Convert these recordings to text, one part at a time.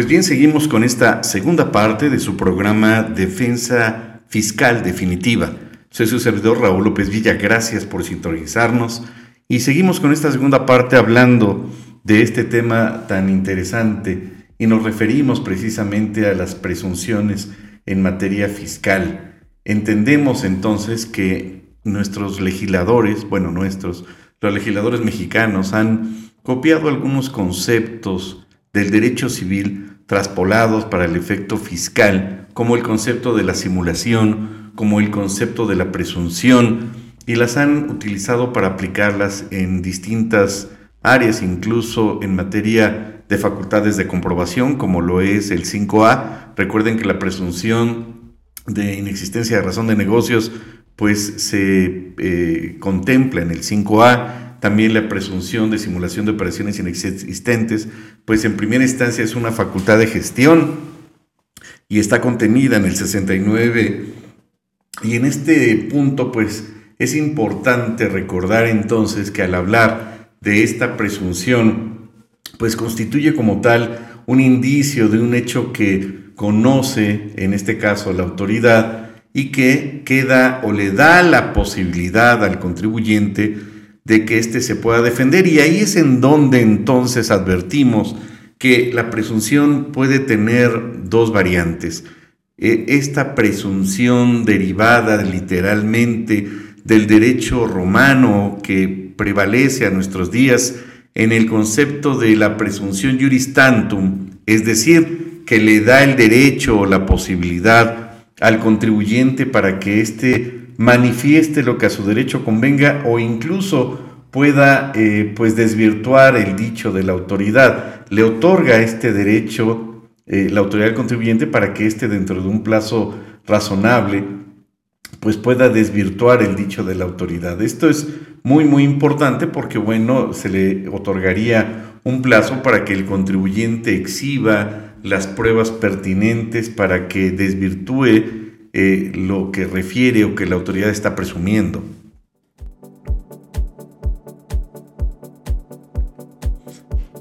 Pues bien, seguimos con esta segunda parte de su programa Defensa Fiscal Definitiva. Soy su servidor Raúl López Villa, gracias por sintonizarnos y seguimos con esta segunda parte hablando de este tema tan interesante y nos referimos precisamente a las presunciones en materia fiscal. Entendemos entonces que nuestros legisladores, bueno, nuestros, los legisladores mexicanos han copiado algunos conceptos del derecho civil traspolados para el efecto fiscal, como el concepto de la simulación, como el concepto de la presunción, y las han utilizado para aplicarlas en distintas áreas, incluso en materia de facultades de comprobación, como lo es el 5A. Recuerden que la presunción de inexistencia de razón de negocios, pues se eh, contempla en el 5A también la presunción de simulación de operaciones inexistentes, pues en primera instancia es una facultad de gestión y está contenida en el 69. Y en este punto, pues es importante recordar entonces que al hablar de esta presunción, pues constituye como tal un indicio de un hecho que conoce, en este caso, la autoridad y que queda o le da la posibilidad al contribuyente de que éste se pueda defender. Y ahí es en donde entonces advertimos que la presunción puede tener dos variantes. E, esta presunción derivada literalmente del derecho romano que prevalece a nuestros días en el concepto de la presunción juris tantum, es decir, que le da el derecho o la posibilidad al contribuyente para que éste manifieste lo que a su derecho convenga o incluso pueda eh, pues desvirtuar el dicho de la autoridad. Le otorga este derecho eh, la autoridad del contribuyente para que éste dentro de un plazo razonable pues pueda desvirtuar el dicho de la autoridad. Esto es muy muy importante porque bueno, se le otorgaría un plazo para que el contribuyente exhiba las pruebas pertinentes para que desvirtúe eh, lo que refiere o que la autoridad está presumiendo.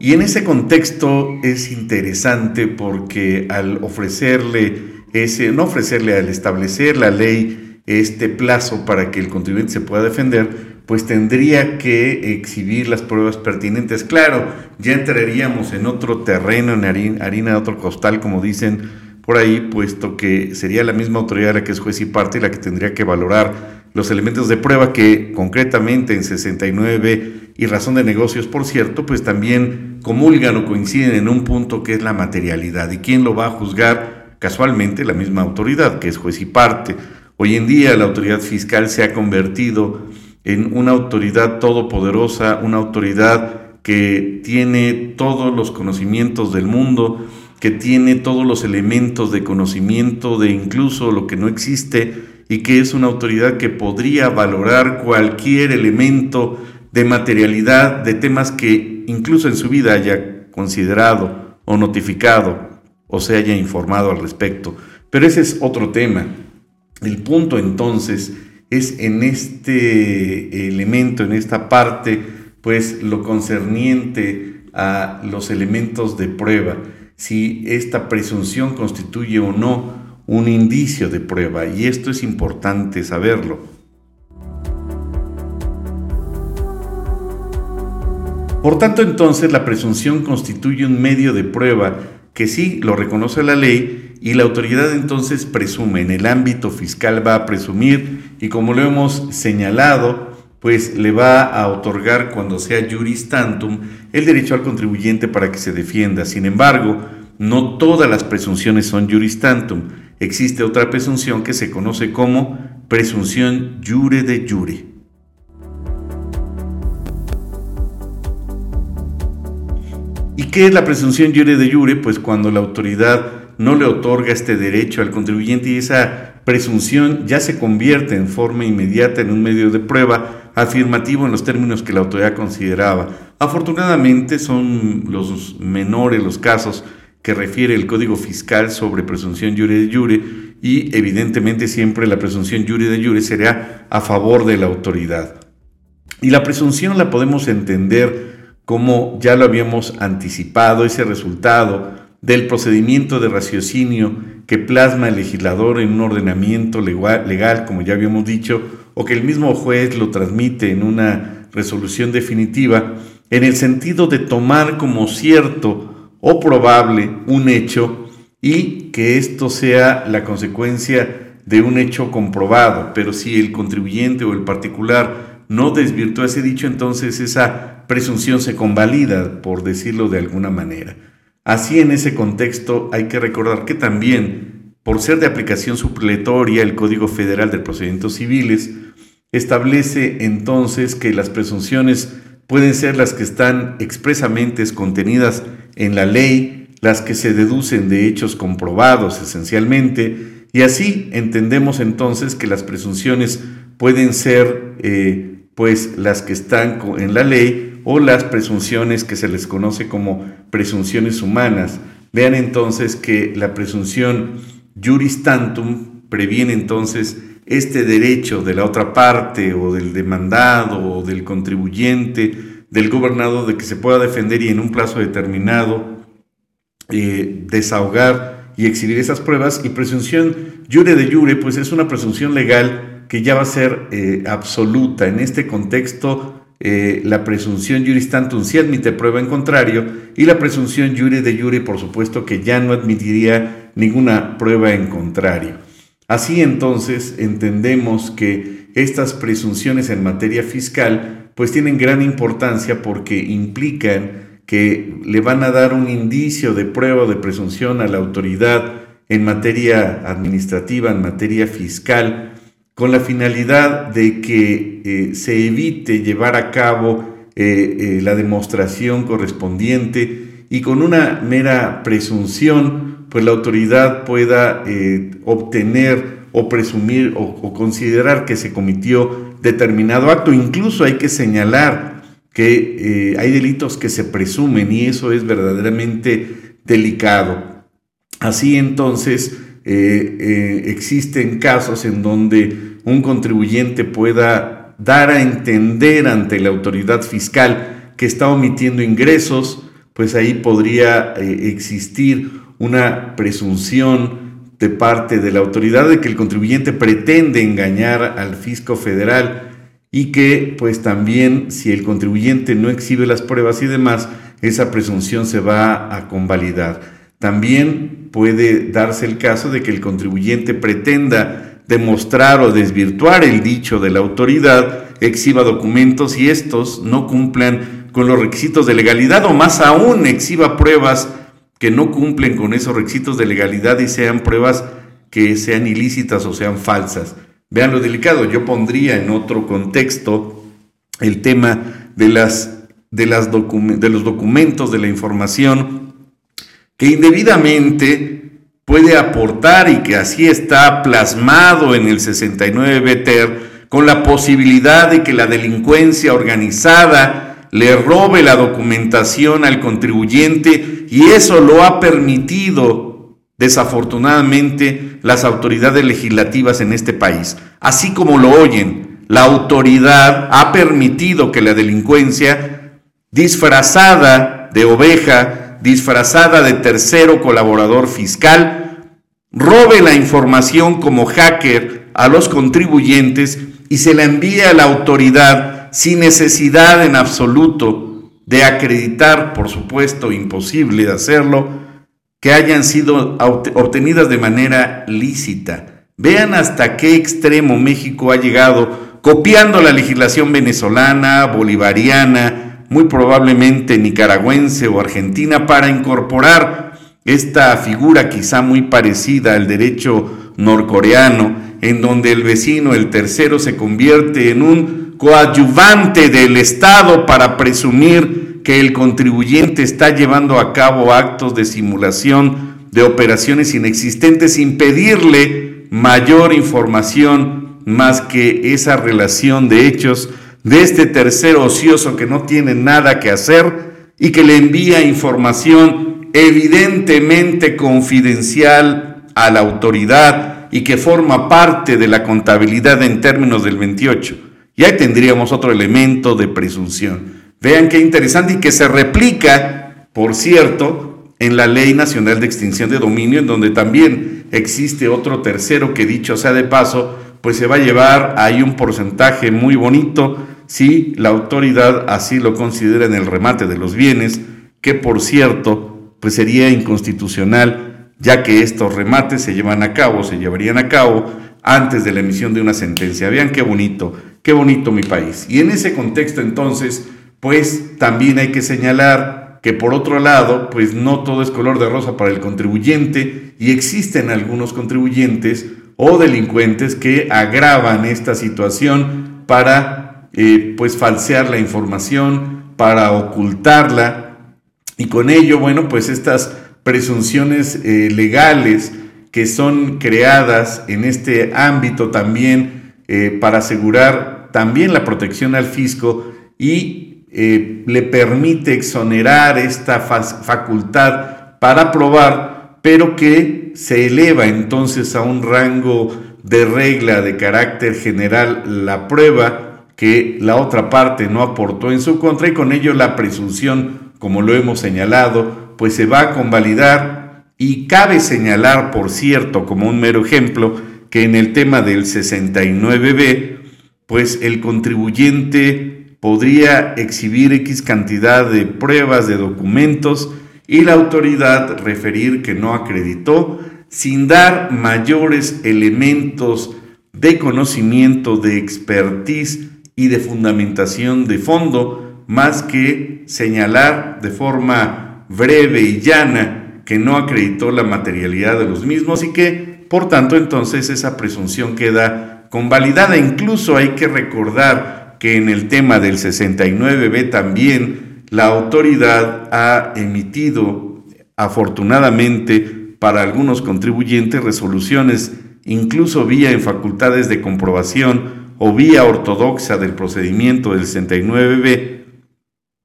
Y en ese contexto es interesante porque al ofrecerle ese, no ofrecerle, al establecer la ley este plazo para que el contribuyente se pueda defender, pues tendría que exhibir las pruebas pertinentes. Claro, ya entraríamos en otro terreno, en harina, harina de otro costal, como dicen por ahí, puesto que sería la misma autoridad la que es juez y parte y la que tendría que valorar los elementos de prueba que concretamente en 69 y razón de negocios, por cierto, pues también comulgan o coinciden en un punto que es la materialidad. ¿Y quién lo va a juzgar? Casualmente la misma autoridad, que es juez y parte. Hoy en día la autoridad fiscal se ha convertido en una autoridad todopoderosa, una autoridad que tiene todos los conocimientos del mundo, que tiene todos los elementos de conocimiento de incluso lo que no existe y que es una autoridad que podría valorar cualquier elemento de materialidad de temas que incluso en su vida haya considerado o notificado o se haya informado al respecto. Pero ese es otro tema. El punto entonces es en este elemento, en esta parte, pues lo concerniente a los elementos de prueba si esta presunción constituye o no un indicio de prueba, y esto es importante saberlo. Por tanto, entonces, la presunción constituye un medio de prueba que sí lo reconoce la ley y la autoridad entonces presume, en el ámbito fiscal va a presumir y como lo hemos señalado, pues le va a otorgar cuando sea juris tantum el derecho al contribuyente para que se defienda. Sin embargo, no todas las presunciones son juris tantum. Existe otra presunción que se conoce como presunción jure de jure. ¿Y qué es la presunción jure de jure? Pues cuando la autoridad no le otorga este derecho al contribuyente y esa presunción ya se convierte en forma inmediata en un medio de prueba afirmativo en los términos que la autoridad consideraba. Afortunadamente son los menores los casos que refiere el Código Fiscal sobre presunción jure de jure y evidentemente siempre la presunción jure de jure será a favor de la autoridad. Y la presunción la podemos entender como ya lo habíamos anticipado, ese resultado del procedimiento de raciocinio que plasma el legislador en un ordenamiento legal, como ya habíamos dicho, o que el mismo juez lo transmite en una resolución definitiva, en el sentido de tomar como cierto o probable un hecho y que esto sea la consecuencia de un hecho comprobado, pero si el contribuyente o el particular no desvirtúa ese dicho, entonces esa presunción se convalida, por decirlo de alguna manera. Así en ese contexto hay que recordar que también, por ser de aplicación supletoria, el Código Federal de Procedimientos Civiles establece entonces que las presunciones pueden ser las que están expresamente contenidas en la ley, las que se deducen de hechos comprobados esencialmente, y así entendemos entonces que las presunciones pueden ser eh, pues las que están en la ley o las presunciones que se les conoce como presunciones humanas. Vean entonces que la presunción juris tantum previene entonces este derecho de la otra parte o del demandado o del contribuyente, del gobernado de que se pueda defender y en un plazo determinado eh, desahogar y exhibir esas pruebas. Y presunción jure de jure, pues es una presunción legal que ya va a ser eh, absoluta. En este contexto, eh, la presunción juris tantum sí admite prueba en contrario y la presunción jure de jure, por supuesto, que ya no admitiría ninguna prueba en contrario. Así entonces entendemos que estas presunciones en materia fiscal pues tienen gran importancia porque implican que le van a dar un indicio de prueba de presunción a la autoridad en materia administrativa, en materia fiscal, con la finalidad de que eh, se evite llevar a cabo eh, eh, la demostración correspondiente y con una mera presunción pues la autoridad pueda eh, obtener o presumir o, considerar que se cometió determinado acto. Incluso hay que señalar que eh, hay delitos que se presumen y eso es verdaderamente delicado. Así entonces eh, existen casos en donde un contribuyente pueda dar a entender ante la autoridad fiscal que está omitiendo ingresos, pues ahí podría existir una presunción de parte de la autoridad de que el contribuyente pretende engañar al fisco federal y que pues también si el contribuyente no exhibe las pruebas y demás, esa presunción se va a convalidar. También puede darse el caso de que el contribuyente pretenda demostrar o desvirtuar el dicho de la autoridad, exhiba documentos y estos no cumplan con los requisitos de legalidad o más aún exhiba pruebas que no cumplen con esos requisitos de legalidad y sean pruebas que sean ilícitas o sean falsas. Vean lo delicado, yo pondría en otro contexto el tema de, las, de, los documentos, de la información que indebidamente puede aportar y que así está plasmado en el 69 BTER con la posibilidad de que la delincuencia organizada le robe la documentación al contribuyente y eso lo ha permitido desafortunadamente las autoridades legislativas en este país. Así como lo oyen, la autoridad ha permitido que la delincuencia disfrazada de oveja, disfrazada de tercero colaborador fiscal, robe la información como hacker a los contribuyentes y se la envíe a la autoridad sin necesidad en absoluto de acreditar, por supuesto, imposible de hacerlo, que hayan sido obtenidas de manera lícita. Vean hasta qué extremo México ha llegado copiando la legislación venezolana, bolivariana, muy probablemente nicaragüense o argentina para incorporar esta figura quizá muy parecida al derecho norcoreano, en donde el vecino, el tercero, se convierte en un coadyuvante del Estado para presumir que el contribuyente está llevando a cabo actos de simulación de operaciones inexistentes sin pedirle mayor información más que esa relación de hechos de este tercero ocioso que no tiene nada que hacer y que le envía información evidentemente confidencial a la autoridad y que forma parte de la contabilidad en términos del 28. Y ahí tendríamos otro elemento de presunción. Vean qué interesante y que se replica, por cierto, en la Ley Nacional de Extinción de Dominio, en donde también existe otro tercero que dicho sea de paso, pues se va a llevar ahí un porcentaje muy bonito si la autoridad así lo considera en el remate de los bienes, que por cierto, pues sería inconstitucional, ya que estos remates se llevan a cabo, se llevarían a cabo antes de la emisión de una sentencia. Vean qué bonito, qué bonito mi país. Y en ese contexto entonces, pues también hay que señalar que por otro lado, pues no todo es color de rosa para el contribuyente y existen algunos contribuyentes o delincuentes que agravan esta situación para eh, pues falsear la información, para ocultarla y con ello, bueno, pues estas presunciones eh, legales que son creadas en este ámbito también eh, para asegurar también la protección al fisco y le permite exonerar esta facultad para probar, pero que se eleva entonces a un rango de regla de carácter general la prueba que la otra parte no aportó en su contra y con ello la presunción, como lo hemos señalado, pues se va a convalidar y cabe señalar, por cierto, como un mero ejemplo, que en el tema del 69B, pues el contribuyente podría exhibir X cantidad de pruebas, de documentos, y la autoridad referir que no acreditó sin dar mayores elementos de conocimiento, de expertise y de fundamentación de fondo, más que señalar de forma breve y llana que no acreditó la materialidad de los mismos y que, por tanto, entonces esa presunción queda convalidada. Incluso hay que recordar que en el tema del 69B también la autoridad ha emitido, afortunadamente, para algunos contribuyentes resoluciones, incluso vía en facultades de comprobación, o vía ortodoxa del procedimiento del 69B,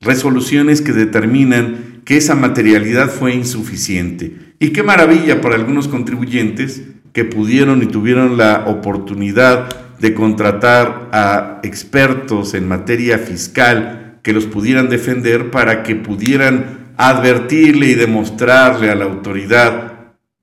resoluciones que determinan que esa materialidad fue insuficiente. Y qué maravilla para algunos contribuyentes que pudieron y tuvieron la oportunidad de contratar a expertos en materia fiscal que los pudieran defender para que pudieran advertirle y demostrarle a la autoridad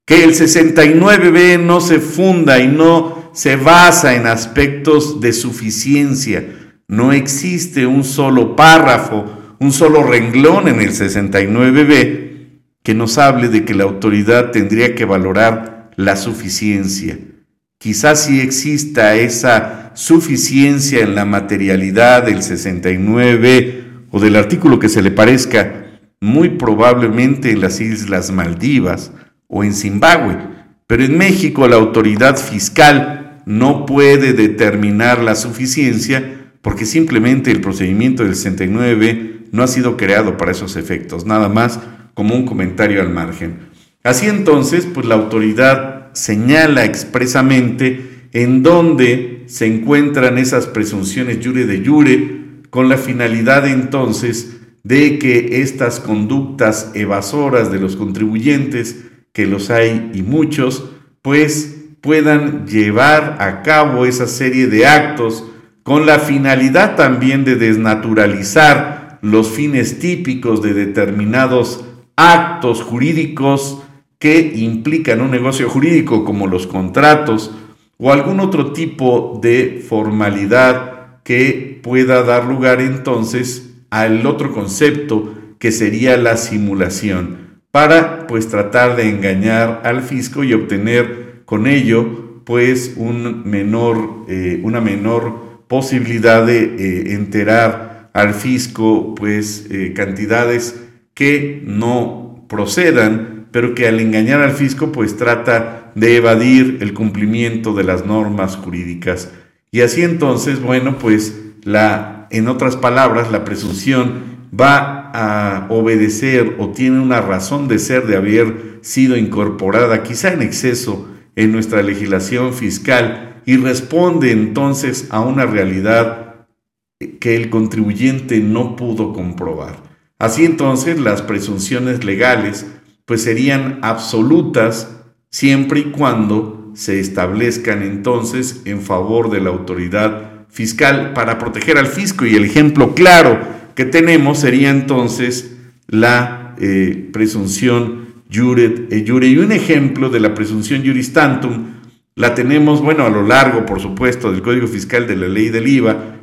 que el 69B no se funda y no se basa en aspectos de suficiencia. No existe un solo párrafo, un solo renglón en el 69b que nos hable de que la autoridad tendría que valorar la suficiencia. Quizás sí exista esa suficiencia en la materialidad del 69 o del artículo que se le parezca, muy probablemente en las Islas Maldivas o en Zimbabue, pero en México la autoridad fiscal no puede determinar la suficiencia porque simplemente el procedimiento del 69 no ha sido creado para esos efectos, nada más como un comentario al margen. Así entonces, pues la autoridad señala expresamente en dónde se encuentran esas presunciones jure de jure, con la finalidad entonces de que estas conductas evasoras de los contribuyentes, que los hay y muchos, pues puedan llevar a cabo esa serie de actos con la finalidad también de desnaturalizar los fines típicos de determinados actos jurídicos que implican un negocio jurídico como los contratos o algún otro tipo de formalidad que pueda dar lugar entonces al otro concepto que sería la simulación para pues tratar de engañar al fisco y obtener con ello, pues un menor, eh, una menor posibilidad de eh, enterar al fisco pues eh, cantidades que no procedan, pero que al engañar al fisco pues trata de evadir el cumplimiento de las normas jurídicas. Y así entonces, bueno, pues la, en otras palabras, la presunción va a obedecer o tiene una razón de ser de haber sido incorporada, quizá en exceso, en nuestra legislación fiscal y responde entonces a una realidad que el contribuyente no pudo comprobar. Así entonces las presunciones legales pues serían absolutas siempre y cuando se establezcan entonces en favor de la autoridad fiscal para proteger al fisco y el ejemplo claro que tenemos sería entonces la eh, presunción juret e jure. Y un ejemplo de la presunción juris tantum la tenemos, bueno, a lo largo, por supuesto, del Código Fiscal de la Ley del IVA,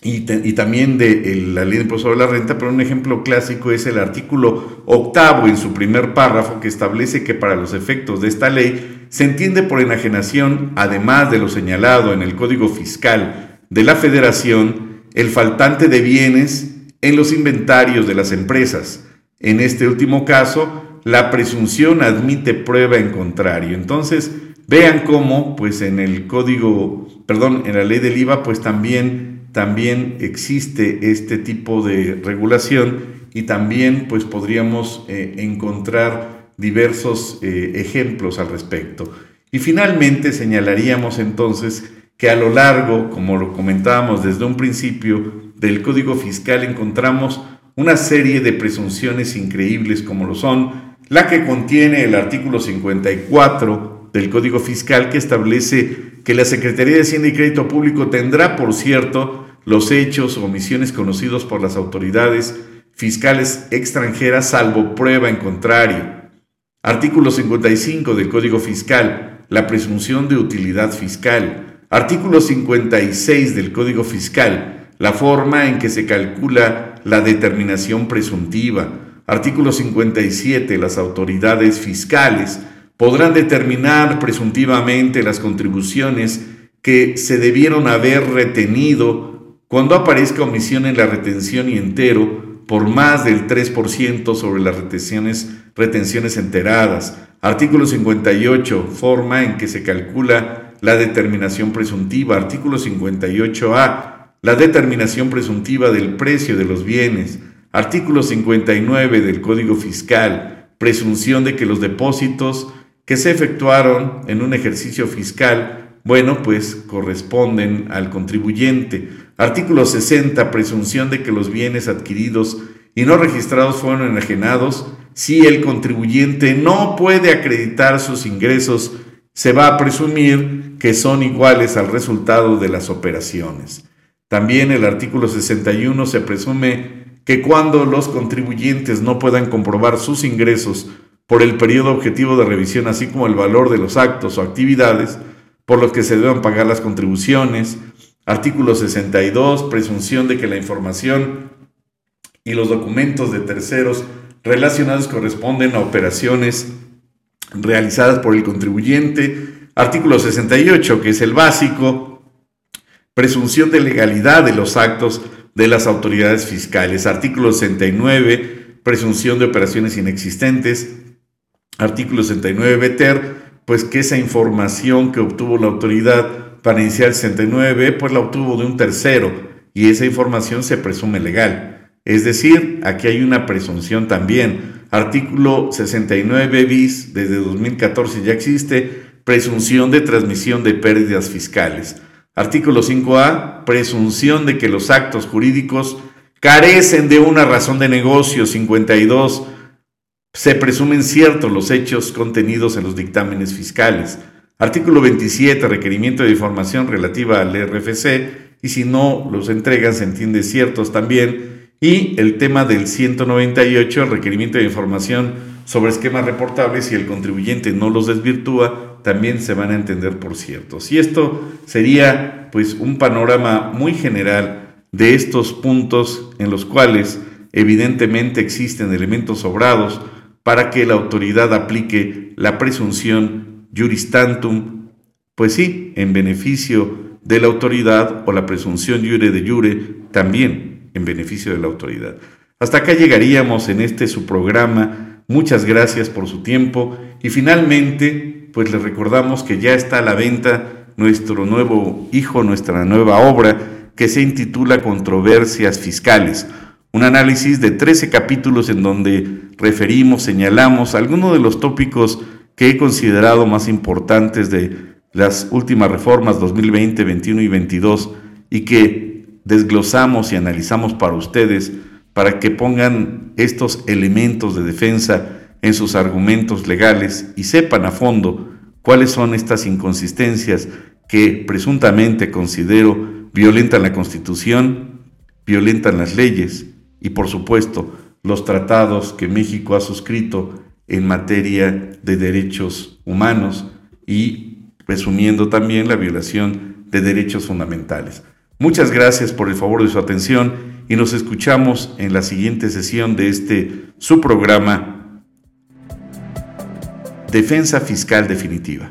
y, también de la ley de impuesto sobre la renta, pero un ejemplo clásico es el artículo octavo en su primer párrafo que establece que para los efectos de esta ley se entiende por enajenación, además de lo señalado en el Código Fiscal de la Federación, el faltante de bienes en los inventarios de las empresas. En este último caso, la presunción admite prueba en contrario. Entonces, vean cómo, pues en el código, perdón, en la ley del IVA, pues también también existe este tipo de regulación y también pues podríamos eh, encontrar diversos eh, ejemplos al respecto. Y finalmente señalaríamos entonces que a lo largo, como lo comentábamos desde un principio, del Código Fiscal encontramos una serie de presunciones increíbles como lo son la que contiene el artículo 54 del Código Fiscal que establece que la Secretaría de Hacienda y Crédito Público tendrá, por cierto, los hechos o omisiones conocidos por las autoridades fiscales extranjeras salvo prueba en contrario. Artículo 55 del Código Fiscal, la presunción de utilidad fiscal. Artículo 56 del Código Fiscal, la forma en que se calcula la determinación presuntiva. Artículo 57, las autoridades fiscales podrán determinar presuntivamente las contribuciones que se debieron haber retenido cuando aparezca omisión en la retención y entero por más del 3% sobre las retenciones, retenciones enteradas. Artículo 58, forma en que se calcula la determinación presuntiva. Artículo 58A, la determinación presuntiva del precio de los bienes. Artículo 59 del Código Fiscal, presunción de que los depósitos que se efectuaron en un ejercicio fiscal, bueno, pues corresponden al contribuyente. Artículo 60, presunción de que los bienes adquiridos y no registrados fueron enajenados. Si el contribuyente no puede acreditar sus ingresos, se va a presumir que son iguales al resultado de las operaciones. También el artículo 61 se presume que cuando los contribuyentes no puedan comprobar sus ingresos por el periodo objetivo de revisión, así como el valor de los actos o actividades por los que se deban pagar las contribuciones. Artículo 62, presunción de que la información y los documentos de terceros relacionados corresponden a operaciones realizadas por el contribuyente. Artículo 68, que es el básico, presunción de legalidad de los actos de las autoridades fiscales. Artículo 69, presunción de operaciones inexistentes. Artículo 69 BETER, pues que esa información que obtuvo la autoridad para iniciar el 69 pues la obtuvo de un tercero y esa información se presume legal. Es decir, aquí hay una presunción también. Artículo 69 bis, desde 2014 ya existe, presunción de transmisión de pérdidas fiscales. Artículo 5A, presunción de que los actos jurídicos carecen de una razón de negocio. 52, se presumen ciertos los hechos contenidos en los dictámenes fiscales. Artículo 27, requerimiento de información relativa al RFC, y si no los entregan se entiende ciertos también. Y el tema del 198, el requerimiento de información sobre esquemas reportables, y el contribuyente no los desvirtúa, también se van a entender por ciertos. Y esto sería pues un panorama muy general de estos puntos en los cuales evidentemente existen elementos sobrados, para que la autoridad aplique la presunción juris tantum, pues sí, en beneficio de la autoridad o la presunción jure de jure también en beneficio de la autoridad. Hasta acá llegaríamos en este su programa. Muchas gracias por su tiempo y finalmente, pues les recordamos que ya está a la venta nuestro nuevo hijo, nuestra nueva obra que se intitula Controversias Fiscales un análisis de 13 capítulos en donde referimos, señalamos algunos de los tópicos que he considerado más importantes de las últimas reformas 2020, 21 y 22 y que desglosamos y analizamos para ustedes para que pongan estos elementos de defensa en sus argumentos legales y sepan a fondo cuáles son estas inconsistencias que presuntamente considero violentan la Constitución, violentan las leyes y por supuesto los tratados que México ha suscrito en materia de derechos humanos y presumiendo también la violación de derechos fundamentales. Muchas gracias por el favor de su atención y nos escuchamos en la siguiente sesión de este su programa Defensa Fiscal Definitiva.